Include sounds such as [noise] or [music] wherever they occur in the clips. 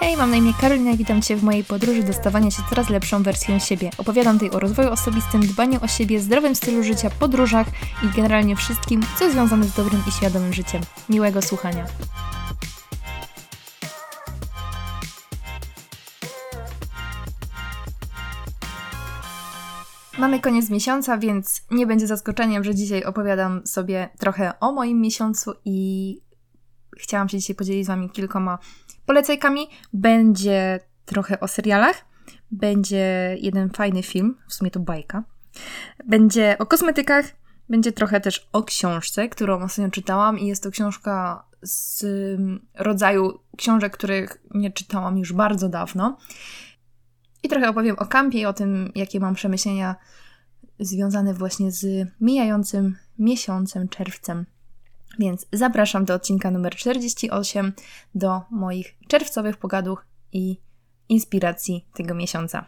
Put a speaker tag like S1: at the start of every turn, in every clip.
S1: Hej, mam na imię Karolina i witam Cię w mojej podróży do stawania się coraz lepszą wersją siebie. Opowiadam tutaj o rozwoju osobistym, dbaniu o siebie, zdrowym stylu życia, podróżach i generalnie wszystkim, co związane z dobrym i świadomym życiem. Miłego słuchania. Mamy koniec miesiąca, więc nie będzie zaskoczeniem, że dzisiaj opowiadam sobie trochę o moim miesiącu i chciałam się dzisiaj podzielić z Wami kilkoma polecajkami. Będzie trochę o serialach, będzie jeden fajny film, w sumie to bajka. Będzie o kosmetykach, będzie trochę też o książce, którą ostatnio czytałam i jest to książka z rodzaju książek, których nie czytałam już bardzo dawno. I trochę opowiem o kampie i o tym, jakie mam przemyślenia związane właśnie z mijającym miesiącem, czerwcem. Więc zapraszam do odcinka numer 48, do moich czerwcowych pogaduch i inspiracji tego miesiąca.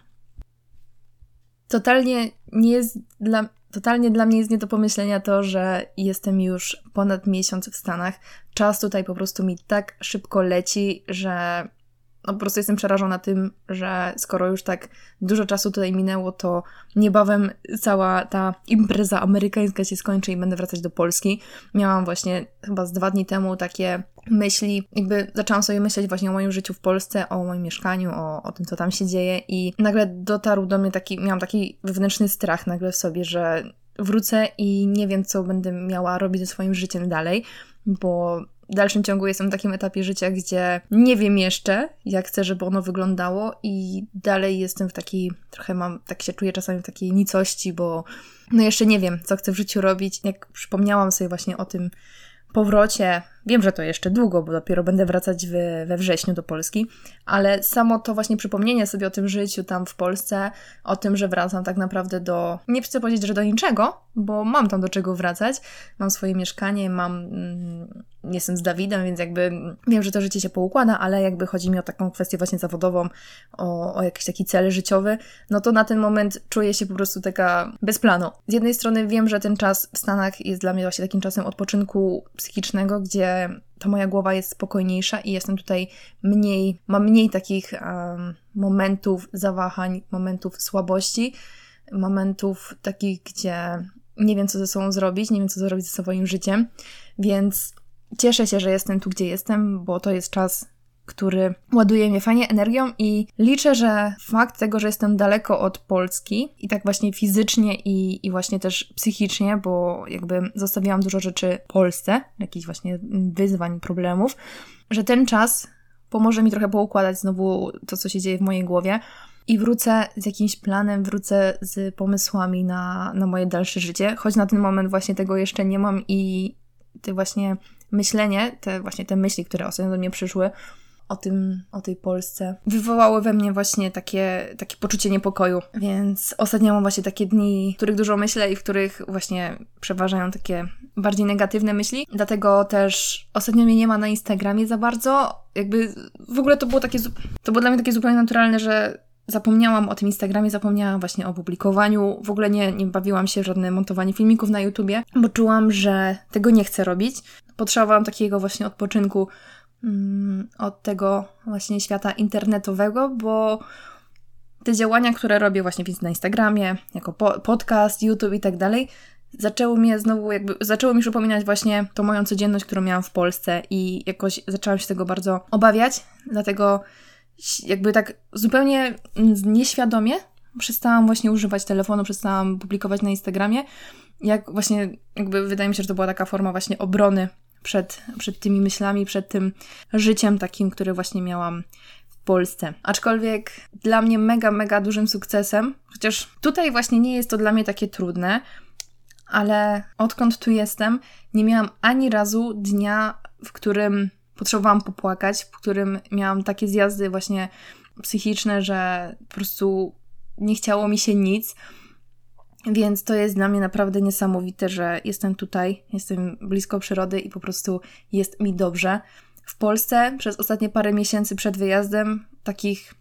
S1: Totalnie nie jest dla, totalnie dla mnie jest nie do pomyślenia to, że jestem już ponad miesiąc w Stanach. Czas tutaj po prostu mi tak szybko leci, że no po prostu jestem przerażona tym, że skoro już tak dużo czasu tutaj minęło, to niebawem cała ta impreza amerykańska się skończy i będę wracać do Polski. Miałam właśnie chyba z dwa dni temu takie myśli, jakby zaczęłam sobie myśleć właśnie o moim życiu w Polsce, o moim mieszkaniu, o, o tym, co tam się dzieje i nagle dotarł do mnie taki, miałam taki wewnętrzny strach nagle w sobie, że wrócę i nie wiem, co będę miała robić ze swoim życiem dalej, bo w dalszym ciągu jestem w takim etapie życia, gdzie nie wiem jeszcze, jak chcę, żeby ono wyglądało, i dalej jestem w takiej, trochę mam, tak się czuję czasami w takiej nicości, bo no jeszcze nie wiem, co chcę w życiu robić. Jak przypomniałam sobie właśnie o tym powrocie, wiem, że to jeszcze długo, bo dopiero będę wracać we, we wrześniu do Polski, ale samo to właśnie przypomnienie sobie o tym życiu tam w Polsce, o tym, że wracam tak naprawdę do, nie chcę powiedzieć, że do niczego, bo mam tam do czego wracać, mam swoje mieszkanie, mam, mm, jestem z Dawidem, więc jakby wiem, że to życie się poukłada, ale jakby chodzi mi o taką kwestię właśnie zawodową, o, o jakiś taki cel życiowy, no to na ten moment czuję się po prostu taka bez planu. Z jednej strony wiem, że ten czas w Stanach jest dla mnie właśnie takim czasem odpoczynku psychicznego, gdzie ta moja głowa jest spokojniejsza i jestem tutaj mniej, mam mniej takich um, momentów zawahań, momentów słabości, momentów takich, gdzie nie wiem, co ze sobą zrobić, nie wiem, co zrobić ze swoim życiem, więc cieszę się, że jestem tu, gdzie jestem, bo to jest czas który ładuje mnie fajnie energią i liczę, że fakt tego, że jestem daleko od Polski i tak właśnie fizycznie i, i właśnie też psychicznie, bo jakby zostawiłam dużo rzeczy Polsce, jakichś właśnie wyzwań, problemów, że ten czas pomoże mi trochę poukładać znowu to, co się dzieje w mojej głowie i wrócę z jakimś planem, wrócę z pomysłami na, na moje dalsze życie, choć na ten moment właśnie tego jeszcze nie mam i te właśnie myślenie, te właśnie te myśli, które ostatnio do mnie przyszły, o tym, o tej Polsce, wywołały we mnie właśnie takie, takie poczucie niepokoju. Więc ostatnio mam właśnie takie dni, w których dużo myślę i w których właśnie przeważają takie bardziej negatywne myśli. Dlatego też ostatnio mnie nie ma na Instagramie za bardzo. Jakby w ogóle to było takie, to było dla mnie takie zupełnie naturalne, że zapomniałam o tym Instagramie, zapomniałam właśnie o publikowaniu, w ogóle nie, nie bawiłam się w żadne montowanie filmików na YouTubie, bo czułam, że tego nie chcę robić. Potrzebowałam takiego właśnie odpoczynku od tego właśnie świata internetowego, bo te działania, które robię właśnie na Instagramie, jako po podcast, YouTube i tak dalej, zaczęły mnie znowu jakby, zaczęły mi przypominać właśnie tą moją codzienność, którą miałam w Polsce i jakoś zaczęłam się tego bardzo obawiać, dlatego jakby tak zupełnie nieświadomie przestałam właśnie używać telefonu, przestałam publikować na Instagramie, jak właśnie jakby wydaje mi się, że to była taka forma właśnie obrony przed, przed tymi myślami, przed tym życiem takim, które właśnie miałam w Polsce. Aczkolwiek dla mnie mega, mega dużym sukcesem, chociaż tutaj właśnie nie jest to dla mnie takie trudne, ale odkąd tu jestem, nie miałam ani razu dnia, w którym potrzebowałam popłakać, w którym miałam takie zjazdy właśnie psychiczne, że po prostu nie chciało mi się nic. Więc to jest dla mnie naprawdę niesamowite, że jestem tutaj, jestem blisko przyrody i po prostu jest mi dobrze. W Polsce przez ostatnie parę miesięcy przed wyjazdem takich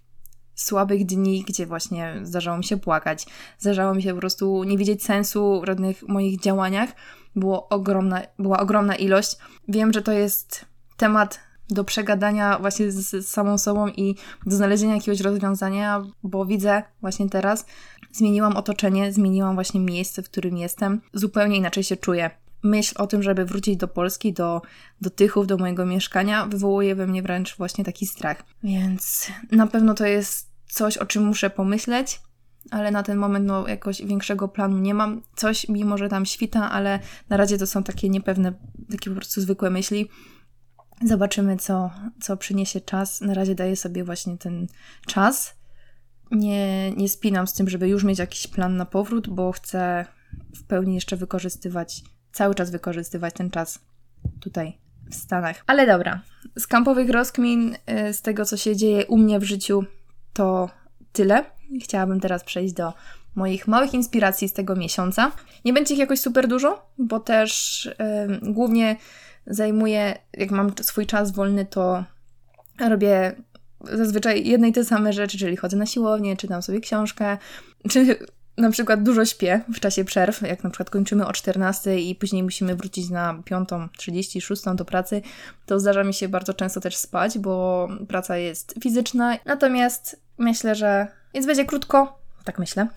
S1: słabych dni, gdzie właśnie zdarzało mi się płakać, zdarzało mi się po prostu nie widzieć sensu w żadnych moich działaniach, było ogromna, była ogromna ilość. Wiem, że to jest temat do przegadania właśnie z, z samą sobą i do znalezienia jakiegoś rozwiązania, bo widzę właśnie teraz, zmieniłam otoczenie, zmieniłam właśnie miejsce, w którym jestem, zupełnie inaczej się czuję. Myśl o tym, żeby wrócić do Polski, do, do Tychów, do mojego mieszkania, wywołuje we mnie wręcz właśnie taki strach. Więc na pewno to jest coś, o czym muszę pomyśleć, ale na ten moment no, jakoś większego planu nie mam. Coś mi może tam świta, ale na razie to są takie niepewne, takie po prostu zwykłe myśli. Zobaczymy, co, co przyniesie czas. Na razie daję sobie właśnie ten czas. Nie, nie spinam z tym, żeby już mieć jakiś plan na powrót, bo chcę w pełni jeszcze wykorzystywać, cały czas wykorzystywać ten czas tutaj w Stanach. Ale dobra, z kampowych rozkmin, y, z tego, co się dzieje u mnie w życiu, to tyle. Chciałabym teraz przejść do moich małych inspiracji z tego miesiąca. Nie będzie ich jakoś super dużo, bo też yy, głównie zajmuję, jak mam swój czas wolny, to robię zazwyczaj jedne i te same rzeczy, czyli chodzę na siłownię, czytam sobie książkę, czy na przykład dużo śpię w czasie przerw, jak na przykład kończymy o 14 i później musimy wrócić na 5.30, 6 do pracy, to zdarza mi się bardzo często też spać, bo praca jest fizyczna. Natomiast myślę, że więc będzie krótko, tak myślę,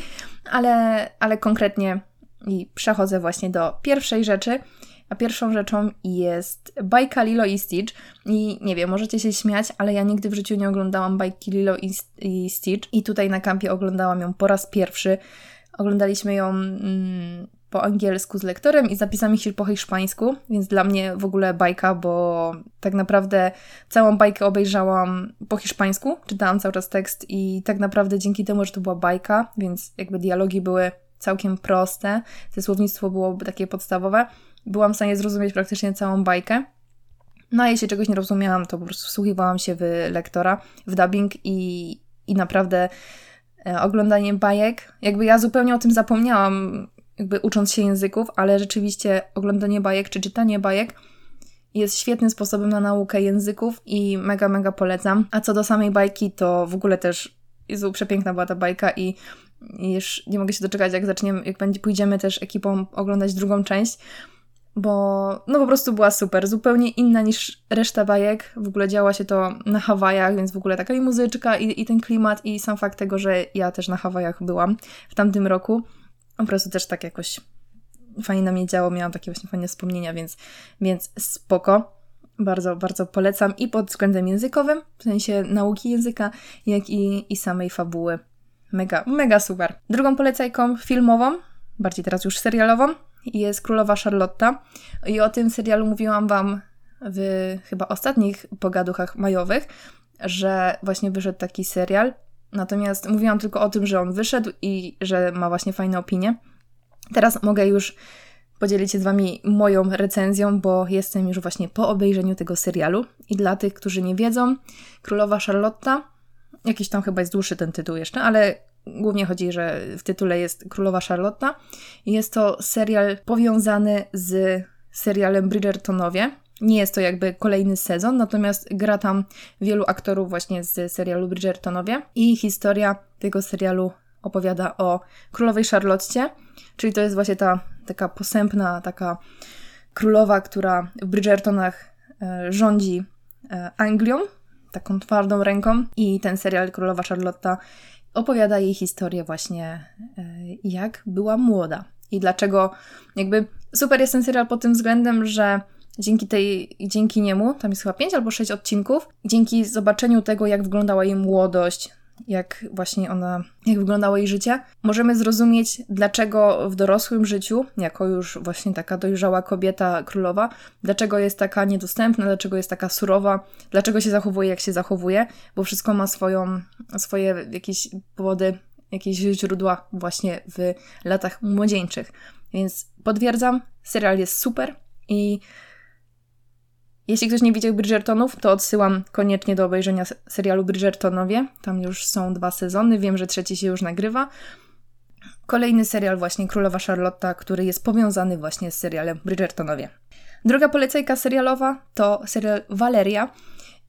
S1: [laughs] ale, ale konkretnie i przechodzę właśnie do pierwszej rzeczy. A pierwszą rzeczą jest bajka Lilo i Stitch. I nie wiem, możecie się śmiać, ale ja nigdy w życiu nie oglądałam bajki Lilo i, Stitch. I tutaj na kampie oglądałam ją po raz pierwszy. Oglądaliśmy ją mm, po angielsku z lektorem i zapisami po hiszpańsku, więc dla mnie w ogóle bajka, bo tak naprawdę całą bajkę obejrzałam po hiszpańsku, czytałam cały czas tekst i tak naprawdę dzięki temu, że to była bajka, więc jakby dialogi były całkiem proste, to słownictwo było takie podstawowe, byłam w stanie zrozumieć praktycznie całą bajkę. No a jeśli czegoś nie rozumiałam, to po prostu wsłuchiwałam się w lektora, w dubbing i, i naprawdę e, oglądanie bajek, jakby ja zupełnie o tym zapomniałam, jakby ucząc się języków, ale rzeczywiście oglądanie bajek czy czytanie bajek jest świetnym sposobem na naukę języków i mega, mega polecam. A co do samej bajki, to w ogóle też Jezu, przepiękna była ta bajka i, już nie mogę się doczekać, jak zaczniemy, jak będzie, pójdziemy też ekipą oglądać drugą część, bo no po prostu była super, zupełnie inna niż reszta bajek. W ogóle działa się to na Hawajach, więc w ogóle taka i muzyczka, i, i ten klimat, i sam fakt tego, że ja też na Hawajach byłam w tamtym roku. Po prostu też tak jakoś fajnie na mnie działo, miałam takie właśnie fajne wspomnienia, więc, więc spoko. Bardzo, bardzo polecam i pod względem językowym, w sensie nauki języka, jak i, i samej fabuły. Mega, mega super. Drugą polecajką filmową, bardziej teraz już serialową, jest Królowa Charlotta. I o tym serialu mówiłam Wam w chyba ostatnich pogaduchach majowych, że właśnie wyszedł taki serial. Natomiast mówiłam tylko o tym, że on wyszedł i że ma właśnie fajne opinie. Teraz mogę już podzielić się z Wami moją recenzją, bo jestem już właśnie po obejrzeniu tego serialu. I dla tych, którzy nie wiedzą, Królowa Charlotta, jakiś tam chyba jest dłuższy ten tytuł jeszcze, ale głównie chodzi, że w tytule jest Królowa Charlotta. Jest to serial powiązany z serialem Bridgertonowie. Nie jest to jakby kolejny sezon, natomiast gra tam wielu aktorów właśnie z serialu Bridgertonowie i historia tego serialu opowiada o królowej Charlotcie, czyli to jest właśnie ta taka posępna, taka królowa, która w Bridgertonach e, rządzi e, Anglią, taką twardą ręką i ten serial Królowa Charlotta opowiada jej historię właśnie e, jak była młoda i dlaczego jakby super jest ten serial pod tym względem, że dzięki tej, dzięki niemu, tam jest chyba pięć albo sześć odcinków, dzięki zobaczeniu tego, jak wyglądała jej młodość, jak właśnie ona, jak wyglądało jej życie, możemy zrozumieć, dlaczego w dorosłym życiu, jako już właśnie taka dojrzała kobieta królowa, dlaczego jest taka niedostępna, dlaczego jest taka surowa, dlaczego się zachowuje, jak się zachowuje, bo wszystko ma swoją, swoje jakieś powody, jakieś źródła właśnie w latach młodzieńczych. Więc potwierdzam, serial jest super i jeśli ktoś nie widział Bridgertonów, to odsyłam koniecznie do obejrzenia serialu Bridgertonowie. Tam już są dwa sezony, wiem, że trzeci się już nagrywa. Kolejny serial właśnie Królowa Charlotta, który jest powiązany właśnie z serialem Bridgertonowie. Druga polecajka serialowa to serial Valeria.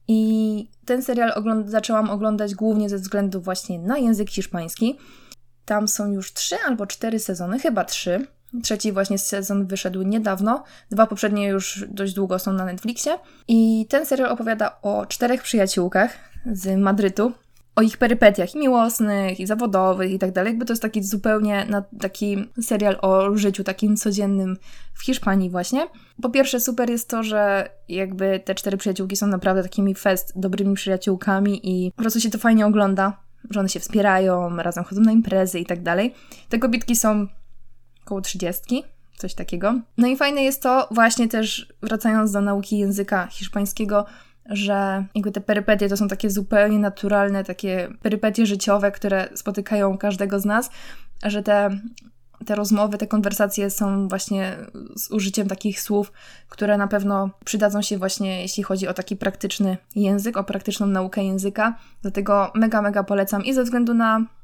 S1: I ten serial ogląd zaczęłam oglądać głównie ze względu właśnie na język hiszpański. Tam są już trzy albo cztery sezony, chyba trzy. Trzeci właśnie sezon wyszedł niedawno. Dwa poprzednie już dość długo są na Netflixie. I ten serial opowiada o czterech przyjaciółkach z Madrytu, o ich perypetiach i miłosnych, i zawodowych, i tak dalej. Jakby to jest taki zupełnie na, taki serial o życiu takim codziennym w Hiszpanii właśnie. Po pierwsze super jest to, że jakby te cztery przyjaciółki są naprawdę takimi fest dobrymi przyjaciółkami i po prostu się to fajnie ogląda, że one się wspierają, razem chodzą na imprezy i tak dalej. Te kobietki są około trzydziestki, coś takiego. No i fajne jest to właśnie też, wracając do nauki języka hiszpańskiego, że jakby te perypetie to są takie zupełnie naturalne, takie perypetie życiowe, które spotykają każdego z nas, że te, te rozmowy, te konwersacje są właśnie z użyciem takich słów, które na pewno przydadzą się właśnie, jeśli chodzi o taki praktyczny język, o praktyczną naukę języka. Dlatego mega, mega polecam i ze względu na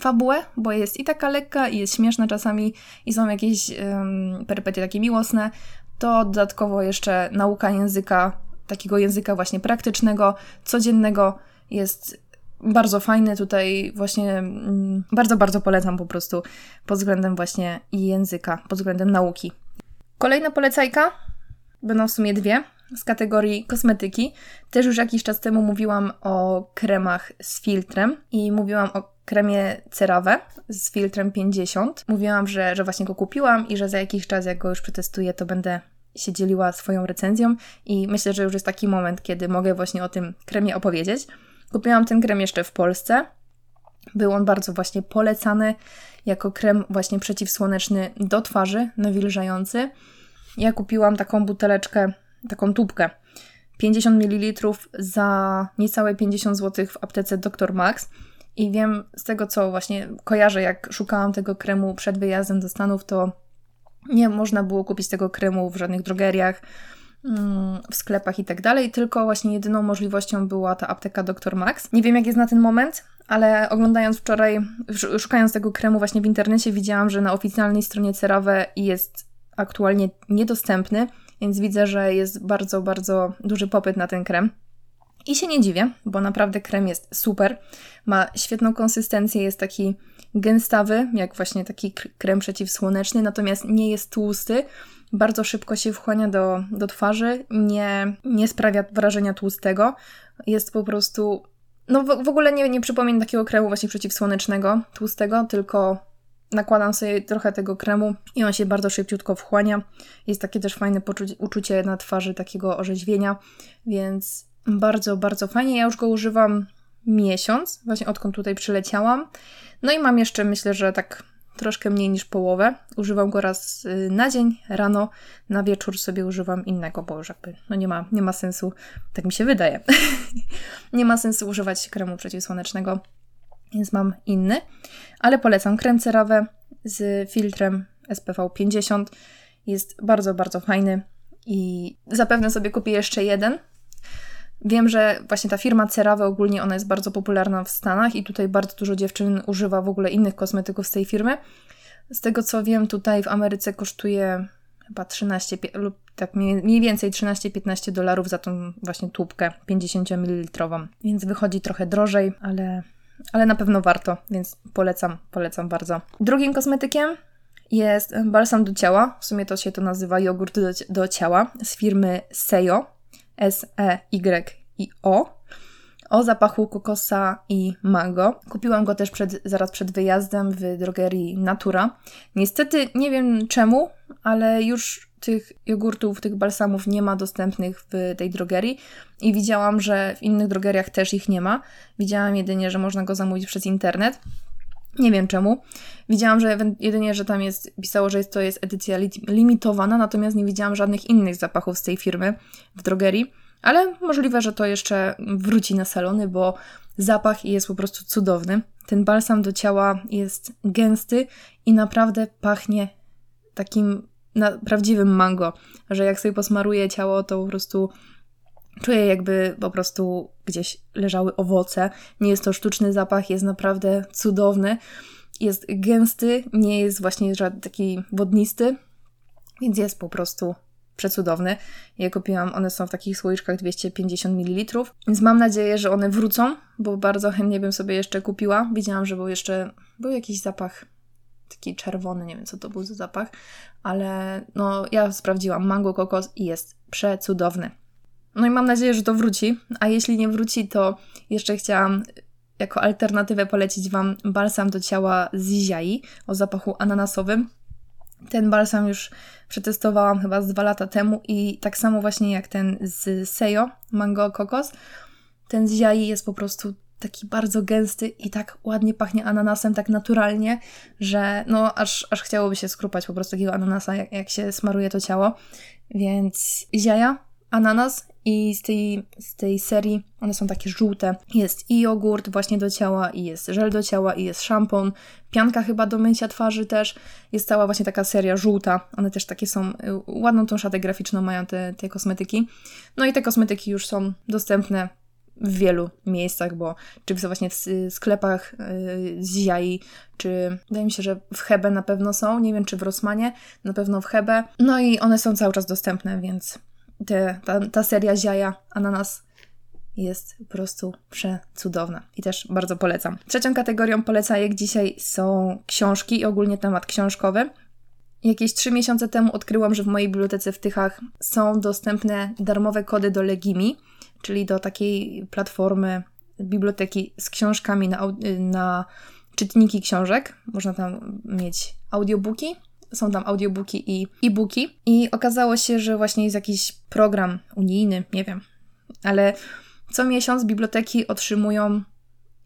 S1: fabułę, bo jest i taka lekka, i jest śmieszna czasami, i są jakieś um, perypetie takie miłosne, to dodatkowo jeszcze nauka języka takiego języka właśnie praktycznego, codziennego jest bardzo fajny tutaj właśnie mm, bardzo, bardzo polecam po prostu pod względem właśnie języka, pod względem nauki. Kolejna polecajka, będą w sumie dwie, z kategorii kosmetyki. Też już jakiś czas temu mówiłam o kremach z filtrem i mówiłam o kremie CeraVe z filtrem 50. Mówiłam, że, że właśnie go kupiłam i że za jakiś czas, jak go już przetestuję, to będę się dzieliła swoją recenzją i myślę, że już jest taki moment, kiedy mogę właśnie o tym kremie opowiedzieć. Kupiłam ten krem jeszcze w Polsce. Był on bardzo właśnie polecany jako krem właśnie przeciwsłoneczny do twarzy, nawilżający. Ja kupiłam taką buteleczkę, taką tubkę 50 ml za niecałe 50 zł w aptece Dr. Max. I wiem z tego, co właśnie kojarzę, jak szukałam tego kremu przed wyjazdem do Stanów, to nie można było kupić tego kremu w żadnych drogeriach, mm, w sklepach i tak dalej, tylko właśnie jedyną możliwością była ta apteka Dr. Max. Nie wiem jak jest na ten moment, ale oglądając wczoraj, szukając tego kremu właśnie w internecie, widziałam, że na oficjalnej stronie CeraVe jest aktualnie niedostępny, więc widzę, że jest bardzo, bardzo duży popyt na ten krem. I się nie dziwię, bo naprawdę krem jest super. Ma świetną konsystencję, jest taki gęstawy, jak właśnie taki krem przeciwsłoneczny, natomiast nie jest tłusty. Bardzo szybko się wchłania do, do twarzy, nie, nie sprawia wrażenia tłustego. Jest po prostu. No w, w ogóle nie, nie przypomina takiego kremu właśnie przeciwsłonecznego, tłustego, tylko nakładam sobie trochę tego kremu i on się bardzo szybciutko wchłania. Jest takie też fajne poczucie, uczucie na twarzy takiego orzeźwienia, więc bardzo, bardzo fajnie. Ja już go używam miesiąc, właśnie odkąd tutaj przyleciałam. No i mam jeszcze, myślę, że tak troszkę mniej niż połowę. Używam go raz y, na dzień, rano, na wieczór sobie używam innego, bo już jakby no nie, ma, nie ma sensu, tak mi się wydaje, [laughs] nie ma sensu używać kremu przeciwsłonecznego, więc mam inny. Ale polecam krem CeraVe z filtrem SPV 50. Jest bardzo, bardzo fajny i zapewne sobie kupię jeszcze jeden, Wiem, że właśnie ta firma CeraVe ogólnie ona jest bardzo popularna w Stanach i tutaj bardzo dużo dziewczyn używa w ogóle innych kosmetyków z tej firmy. Z tego co wiem, tutaj w Ameryce kosztuje chyba 13 lub tak mniej więcej 13-15 dolarów za tą właśnie tubkę 50 ml, więc wychodzi trochę drożej, ale, ale na pewno warto, więc polecam, polecam bardzo. Drugim kosmetykiem jest balsam do ciała, w sumie to się to nazywa jogurt do, do ciała z firmy Seyo. S-E-Y-I-O o zapachu kokosa i mango. Kupiłam go też przed, zaraz przed wyjazdem w drogerii Natura. Niestety nie wiem czemu, ale już tych jogurtów, tych balsamów nie ma dostępnych w tej drogerii i widziałam, że w innych drogeriach też ich nie ma. Widziałam jedynie, że można go zamówić przez internet. Nie wiem czemu. Widziałam, że jedynie, że tam jest, pisało, że jest, to jest edycja limitowana, natomiast nie widziałam żadnych innych zapachów z tej firmy w drogerii. Ale możliwe, że to jeszcze wróci na salony, bo zapach jest po prostu cudowny. Ten balsam do ciała jest gęsty i naprawdę pachnie takim prawdziwym mango, że jak sobie posmaruję ciało, to po prostu czuję jakby po prostu gdzieś leżały owoce. Nie jest to sztuczny zapach, jest naprawdę cudowny. Jest gęsty, nie jest właśnie żaden taki wodnisty, więc jest po prostu przecudowny. Je kupiłam, one są w takich słoiczkach 250 ml, więc mam nadzieję, że one wrócą, bo bardzo chętnie bym sobie jeszcze kupiła. Widziałam, że był jeszcze, był jakiś zapach taki czerwony, nie wiem co to był za zapach, ale no ja sprawdziłam, mango kokos i jest przecudowny. No i mam nadzieję, że to wróci, a jeśli nie wróci, to jeszcze chciałam jako alternatywę polecić Wam balsam do ciała z Ziai o zapachu ananasowym. Ten balsam już przetestowałam chyba z dwa lata temu i tak samo właśnie jak ten z Seyo, Mango Kokos, ten z Ziai jest po prostu taki bardzo gęsty i tak ładnie pachnie ananasem, tak naturalnie, że no aż, aż chciałoby się skrupać po prostu takiego ananasa, jak, jak się smaruje to ciało. Więc ziaja, ananas i z tej, z tej serii one są takie żółte. Jest i jogurt właśnie do ciała, i jest żel do ciała, i jest szampon, pianka chyba do mycia twarzy też. Jest cała właśnie taka seria żółta. One też takie są, y, ładną tą szatę graficzną mają te, te kosmetyki. No i te kosmetyki już są dostępne w wielu miejscach, bo czy właśnie w sklepach y, z jaj, czy wydaje mi się, że w Hebe na pewno są, nie wiem czy w Rosmanie, na pewno w Hebe. No i one są cały czas dostępne, więc te, ta, ta seria Ziaja Ananas jest po prostu przecudowna i też bardzo polecam. Trzecią kategorią polecajek dzisiaj są książki i ogólnie temat książkowy. Jakieś trzy miesiące temu odkryłam, że w mojej bibliotece w Tychach są dostępne darmowe kody do Legimi, czyli do takiej platformy biblioteki z książkami na, na czytniki książek. Można tam mieć audiobooki są tam audiobooki i e-booki. I okazało się, że właśnie jest jakiś program unijny, nie wiem, ale co miesiąc biblioteki otrzymują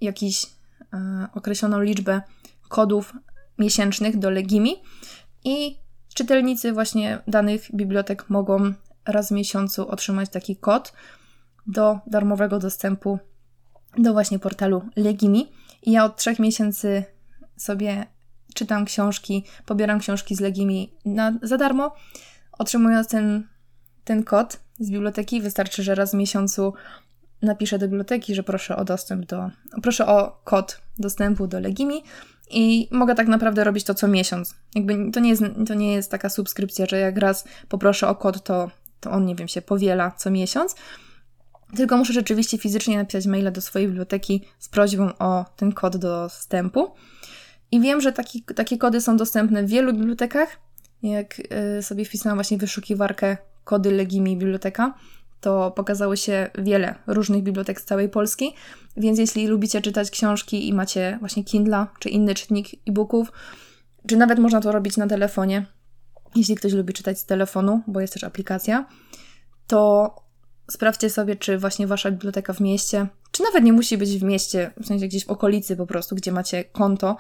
S1: jakiś e, określoną liczbę kodów miesięcznych do Legimi i czytelnicy właśnie danych bibliotek mogą raz w miesiącu otrzymać taki kod do darmowego dostępu do właśnie portalu Legimi. I ja od trzech miesięcy sobie czytam książki, pobieram książki z Legimi na, za darmo, otrzymując ten, ten kod z biblioteki. Wystarczy, że raz w miesiącu napiszę do biblioteki, że proszę o dostęp do, proszę o kod dostępu do Legimi i mogę tak naprawdę robić to co miesiąc. Jakby to nie jest, to nie jest taka subskrypcja, że jak raz poproszę o kod, to, to on, nie wiem, się powiela co miesiąc. Tylko muszę rzeczywiście fizycznie napisać maila do swojej biblioteki z prośbą o ten kod dostępu. I wiem, że taki, takie kody są dostępne w wielu bibliotekach. Jak y, sobie wpisałam właśnie wyszukiwarkę kody Legimi Biblioteka, to pokazało się wiele różnych bibliotek z całej Polski. Więc jeśli lubicie czytać książki i macie właśnie Kindle czy inny czytnik e-booków, czy nawet można to robić na telefonie, jeśli ktoś lubi czytać z telefonu, bo jest też aplikacja, to sprawdźcie sobie, czy właśnie wasza biblioteka w mieście, czy nawet nie musi być w mieście, w sensie gdzieś w okolicy po prostu, gdzie macie konto,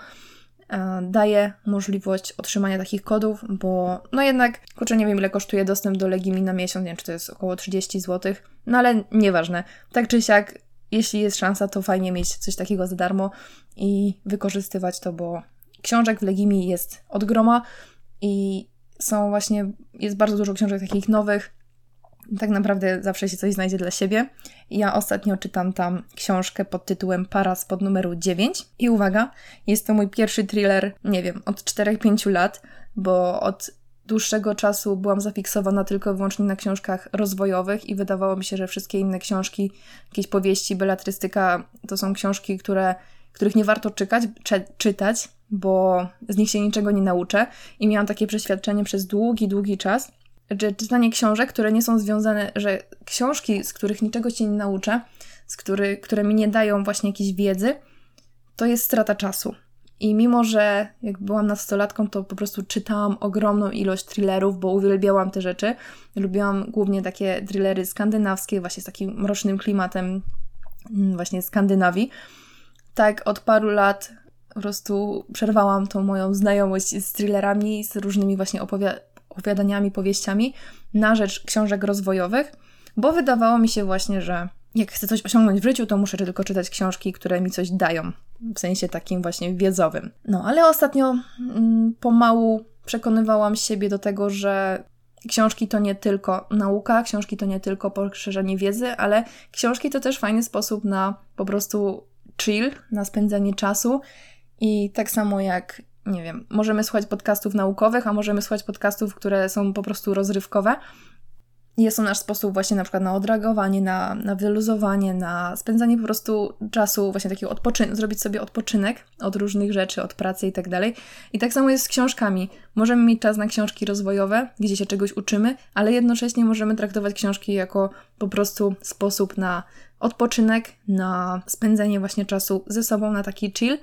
S1: daje możliwość otrzymania takich kodów, bo no jednak, kurczę, nie wiem ile kosztuje dostęp do Legimi na miesiąc, nie wiem czy to jest około 30 zł, no ale nieważne. Tak czy siak, jeśli jest szansa, to fajnie mieć coś takiego za darmo i wykorzystywać to, bo książek w Legimi jest od groma i są właśnie, jest bardzo dużo książek takich nowych, tak naprawdę zawsze się coś znajdzie dla siebie. Ja ostatnio czytam tam książkę pod tytułem Paras pod numeru 9 i uwaga, jest to mój pierwszy thriller, nie wiem, od 4-5 lat, bo od dłuższego czasu byłam zafiksowana tylko i wyłącznie na książkach rozwojowych i wydawało mi się, że wszystkie inne książki, jakieś powieści, beletrystyka to są książki, które, których nie warto czekać, czytać, bo z nich się niczego nie nauczę i miałam takie przeświadczenie przez długi, długi czas, że czytanie książek, które nie są związane, że książki, z których niczego się nie nauczę, z który, które mi nie dają właśnie jakiejś wiedzy, to jest strata czasu. I mimo, że jak byłam nastolatką, to po prostu czytałam ogromną ilość thrillerów, bo uwielbiałam te rzeczy. Lubiłam głównie takie thrillery skandynawskie, właśnie z takim mrocznym klimatem mm, właśnie Skandynawii. Tak od paru lat po prostu przerwałam tą moją znajomość z thrillerami, z różnymi właśnie opowiadaniami opowiadaniami, powieściami na rzecz książek rozwojowych, bo wydawało mi się właśnie, że jak chcę coś osiągnąć w życiu, to muszę tylko czytać książki, które mi coś dają, w sensie takim właśnie wiedzowym. No, ale ostatnio mm, pomału przekonywałam siebie do tego, że książki to nie tylko nauka, książki to nie tylko poszerzenie wiedzy, ale książki to też fajny sposób na po prostu chill, na spędzanie czasu. I tak samo jak nie wiem, możemy słuchać podcastów naukowych, a możemy słuchać podcastów, które są po prostu rozrywkowe. jest to nasz sposób właśnie na przykład na odreagowanie, na, na wyluzowanie, na spędzanie po prostu czasu, właśnie takiego odpoczynku, zrobić sobie odpoczynek od różnych rzeczy, od pracy i tak dalej. I tak samo jest z książkami. Możemy mieć czas na książki rozwojowe, gdzie się czegoś uczymy, ale jednocześnie możemy traktować książki jako po prostu sposób na odpoczynek, na spędzenie właśnie czasu ze sobą, na taki chill.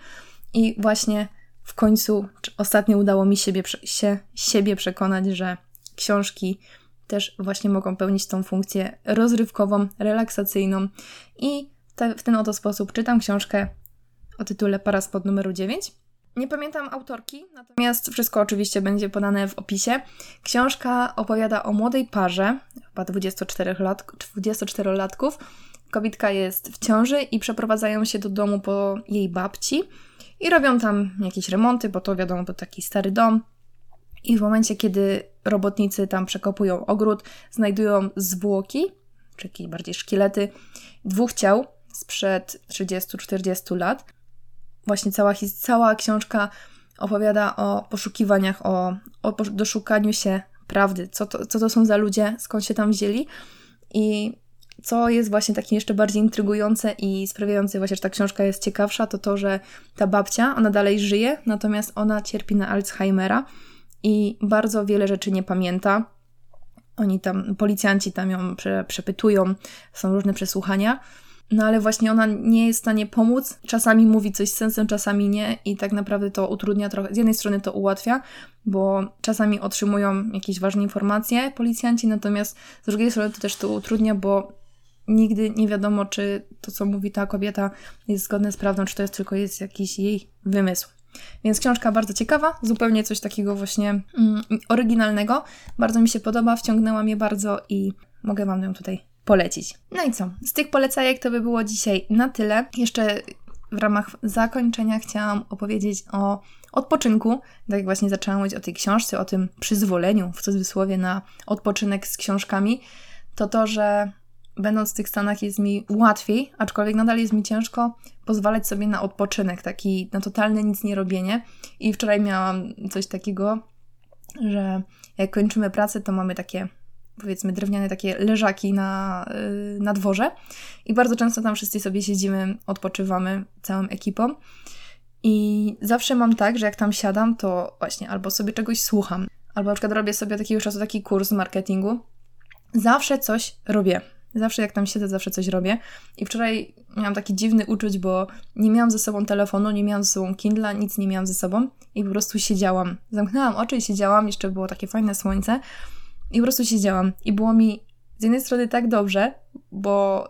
S1: I właśnie w końcu ostatnio udało mi siebie, się, siebie przekonać, że książki też właśnie mogą pełnić tą funkcję rozrywkową, relaksacyjną i te, w ten oto sposób czytam książkę o tytule Paraspod numeru 9. Nie pamiętam autorki, natomiast wszystko oczywiście będzie podane w opisie. Książka opowiada o młodej parze, chyba 24 lat, 24-latków. Kobitka jest w ciąży i przeprowadzają się do domu po jej babci i robią tam jakieś remonty, bo to wiadomo, to taki stary dom. I w momencie, kiedy robotnicy tam przekopują ogród, znajdują zwłoki, czy jakieś bardziej szkielety, dwóch ciał sprzed 30-40 lat. Właśnie cała, cała książka opowiada o poszukiwaniach, o, o doszukaniu się prawdy, co to, co to są za ludzie, skąd się tam wzięli. I co jest właśnie takie jeszcze bardziej intrygujące i sprawiające właśnie, że ta książka jest ciekawsza, to to, że ta babcia, ona dalej żyje, natomiast ona cierpi na Alzheimera i bardzo wiele rzeczy nie pamięta. Oni tam, policjanci tam ją prze, przepytują, są różne przesłuchania. No ale właśnie ona nie jest w stanie pomóc. Czasami mówi coś z sensem, czasami nie, i tak naprawdę to utrudnia trochę. Z jednej strony to ułatwia, bo czasami otrzymują jakieś ważne informacje policjanci, natomiast z drugiej strony to też to utrudnia, bo nigdy nie wiadomo, czy to, co mówi ta kobieta, jest zgodne z prawdą, czy to jest tylko jest jakiś jej wymysł. Więc książka bardzo ciekawa, zupełnie coś takiego właśnie mm, oryginalnego. Bardzo mi się podoba, wciągnęła mnie bardzo i mogę Wam ją tutaj polecić. No i co? Z tych polecajek to by było dzisiaj na tyle. Jeszcze w ramach zakończenia chciałam opowiedzieć o odpoczynku. Tak jak właśnie zaczęłam mówić o tej książce, o tym przyzwoleniu, w cudzysłowie, na odpoczynek z książkami, to to, że będąc w tych Stanach jest mi łatwiej, aczkolwiek nadal jest mi ciężko pozwalać sobie na odpoczynek, taki na totalne nic nie robienie. I wczoraj miałam coś takiego, że jak kończymy pracę, to mamy takie powiedzmy drewniane takie leżaki na, yy, na dworze i bardzo często tam wszyscy sobie siedzimy, odpoczywamy całą ekipą. I zawsze mam tak, że jak tam siadam, to właśnie albo sobie czegoś słucham, albo na przykład robię sobie takiego czasu taki kurs marketingu. Zawsze coś robię. Zawsze jak tam siedzę, zawsze coś robię. I wczoraj miałam taki dziwny uczuć, bo nie miałam ze sobą telefonu, nie miałam ze sobą Kindla, nic nie miałam ze sobą i po prostu siedziałam. Zamknęłam oczy i siedziałam, jeszcze było takie fajne słońce i po prostu siedziałam. I było mi z jednej strony tak dobrze, bo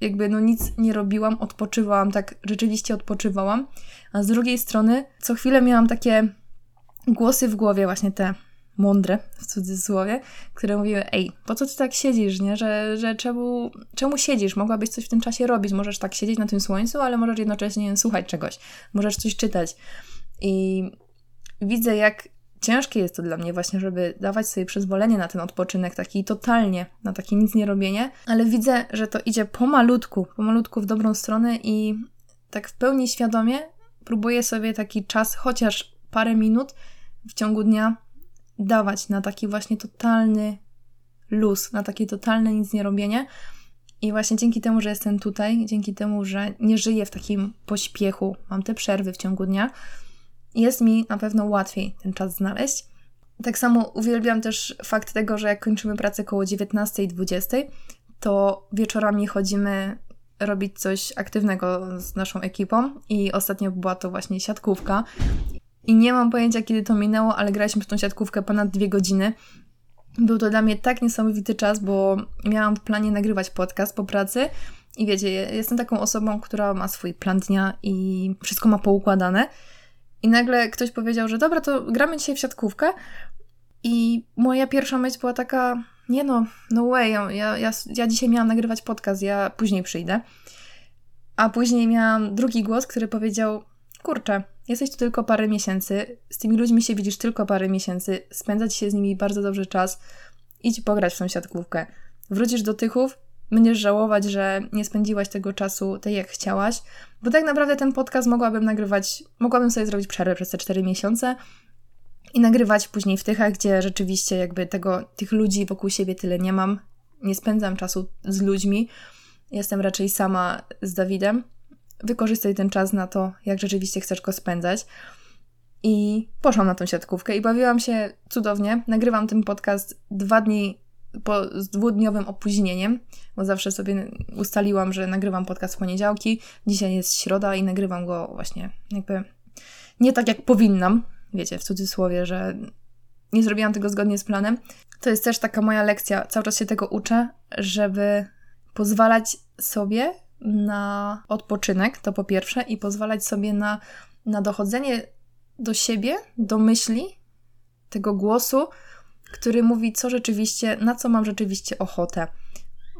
S1: jakby no nic nie robiłam, odpoczywałam, tak rzeczywiście odpoczywałam, a z drugiej strony co chwilę miałam takie głosy w głowie, właśnie te mądre, w cudzysłowie, które mówiły, ej, po co ty tak siedzisz, nie? Że, że czemu, czemu siedzisz? Mogłabyś coś w tym czasie robić. Możesz tak siedzieć na tym słońcu, ale możesz jednocześnie słuchać czegoś. Możesz coś czytać. I widzę, jak ciężkie jest to dla mnie właśnie, żeby dawać sobie przyzwolenie na ten odpoczynek, taki totalnie, na takie nic nie robienie, ale widzę, że to idzie pomalutku, pomalutku w dobrą stronę i tak w pełni świadomie próbuję sobie taki czas, chociaż parę minut w ciągu dnia dawać na taki właśnie totalny luz, na takie totalne nic nie robienie. I właśnie dzięki temu, że jestem tutaj, dzięki temu, że nie żyję w takim pośpiechu, mam te przerwy w ciągu dnia, jest mi na pewno łatwiej ten czas znaleźć. Tak samo uwielbiam też fakt tego, że jak kończymy pracę koło 19-20, to wieczorami chodzimy robić coś aktywnego z naszą ekipą i ostatnio była to właśnie siatkówka i nie mam pojęcia, kiedy to minęło, ale graliśmy w tą siatkówkę ponad dwie godziny. Był to dla mnie tak niesamowity czas, bo miałam w planie nagrywać podcast po pracy. I wiecie, jestem taką osobą, która ma swój plan dnia i wszystko ma poukładane. I nagle ktoś powiedział, że dobra, to gramy dzisiaj w siatkówkę. I moja pierwsza myśl była taka, nie no, no way, ja, ja, ja dzisiaj miałam nagrywać podcast, ja później przyjdę. A później miałam drugi głos, który powiedział, kurczę, jesteś tu tylko parę miesięcy, z tymi ludźmi się widzisz tylko parę miesięcy, spędzać się z nimi bardzo dobrze czas, idź pograć w tą siatkówkę. Wrócisz do Tychów, będziesz żałować, że nie spędziłaś tego czasu tak jak chciałaś, bo tak naprawdę ten podcast mogłabym nagrywać, mogłabym sobie zrobić przerwę przez te 4 miesiące i nagrywać później w Tychach, gdzie rzeczywiście jakby tego, tych ludzi wokół siebie tyle nie mam, nie spędzam czasu z ludźmi. Jestem raczej sama z Dawidem. Wykorzystaj ten czas na to, jak rzeczywiście chcesz go spędzać. I poszłam na tą siatkówkę i bawiłam się cudownie. Nagrywam ten podcast dwa dni po, z dwudniowym opóźnieniem, bo zawsze sobie ustaliłam, że nagrywam podcast w poniedziałki. Dzisiaj jest środa i nagrywam go właśnie jakby nie tak jak powinnam. Wiecie, w cudzysłowie, że nie zrobiłam tego zgodnie z planem. To jest też taka moja lekcja, cały czas się tego uczę, żeby pozwalać sobie na odpoczynek, to po pierwsze, i pozwalać sobie na, na dochodzenie do siebie, do myśli, tego głosu, który mówi, co rzeczywiście, na co mam rzeczywiście ochotę.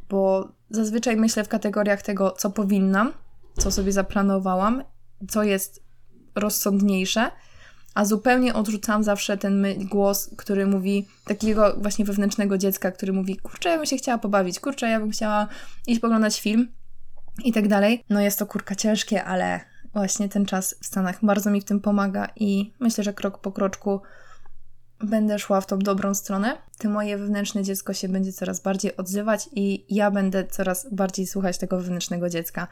S1: Bo zazwyczaj myślę w kategoriach tego, co powinnam, co sobie zaplanowałam, co jest rozsądniejsze, a zupełnie odrzucam zawsze ten głos, który mówi, takiego właśnie wewnętrznego dziecka, który mówi, kurczę, ja bym się chciała pobawić, kurczę, ja bym chciała iść poglądać film i tak dalej. No jest to kurka ciężkie, ale właśnie ten czas w Stanach bardzo mi w tym pomaga i myślę, że krok po kroczku będę szła w tą dobrą stronę, to moje wewnętrzne dziecko się będzie coraz bardziej odzywać i ja będę coraz bardziej słuchać tego wewnętrznego dziecka.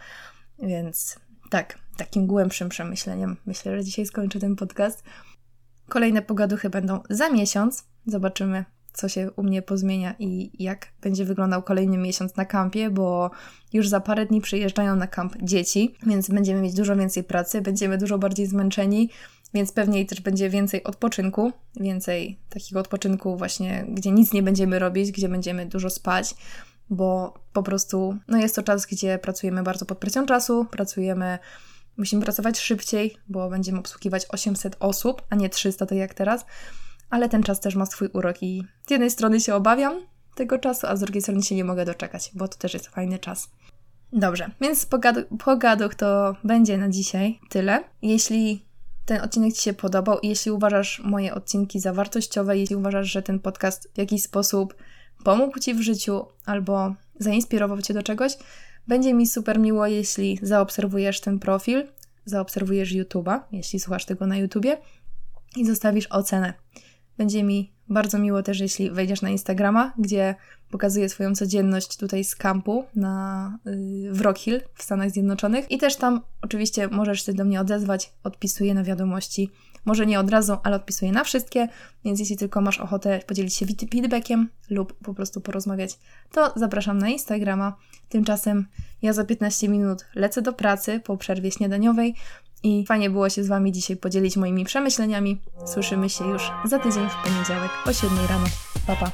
S1: Więc tak, takim głębszym przemyśleniem myślę, że dzisiaj skończę ten podcast. Kolejne pogaduchy będą za miesiąc. Zobaczymy, co się u mnie pozmienia i jak będzie wyglądał kolejny miesiąc na kampie, bo już za parę dni przyjeżdżają na kamp dzieci, więc będziemy mieć dużo więcej pracy, będziemy dużo bardziej zmęczeni, więc pewnie też będzie więcej odpoczynku, więcej takiego odpoczynku właśnie, gdzie nic nie będziemy robić, gdzie będziemy dużo spać, bo po prostu no jest to czas, gdzie pracujemy bardzo pod presją czasu, pracujemy musimy pracować szybciej, bo będziemy obsługiwać 800 osób, a nie 300 tak jak teraz, ale ten czas też ma swój urok i z jednej strony się obawiam tego czasu, a z drugiej strony się nie mogę doczekać, bo to też jest fajny czas. Dobrze, więc pogaduch to będzie na dzisiaj tyle. Jeśli ten odcinek Ci się podobał i jeśli uważasz moje odcinki za wartościowe, jeśli uważasz, że ten podcast w jakiś sposób pomógł Ci w życiu albo zainspirował Cię do czegoś, będzie mi super miło, jeśli zaobserwujesz ten profil, zaobserwujesz YouTube'a, jeśli słuchasz tego na YouTubie i zostawisz ocenę. Będzie mi bardzo miło też, jeśli wejdziesz na Instagrama, gdzie pokazuję swoją codzienność tutaj z kampu na, yy, w Rock Hill w Stanach Zjednoczonych. I też tam oczywiście możesz się do mnie odezwać, odpisuję na wiadomości. Może nie od razu, ale odpisuję na wszystkie, więc jeśli tylko masz ochotę podzielić się feedbackiem lub po prostu porozmawiać, to zapraszam na Instagrama. Tymczasem ja za 15 minut lecę do pracy po przerwie śniadaniowej, i fajnie było się z Wami dzisiaj podzielić moimi przemyśleniami. Słyszymy się już za tydzień w poniedziałek o 7 rano. Pa, pa.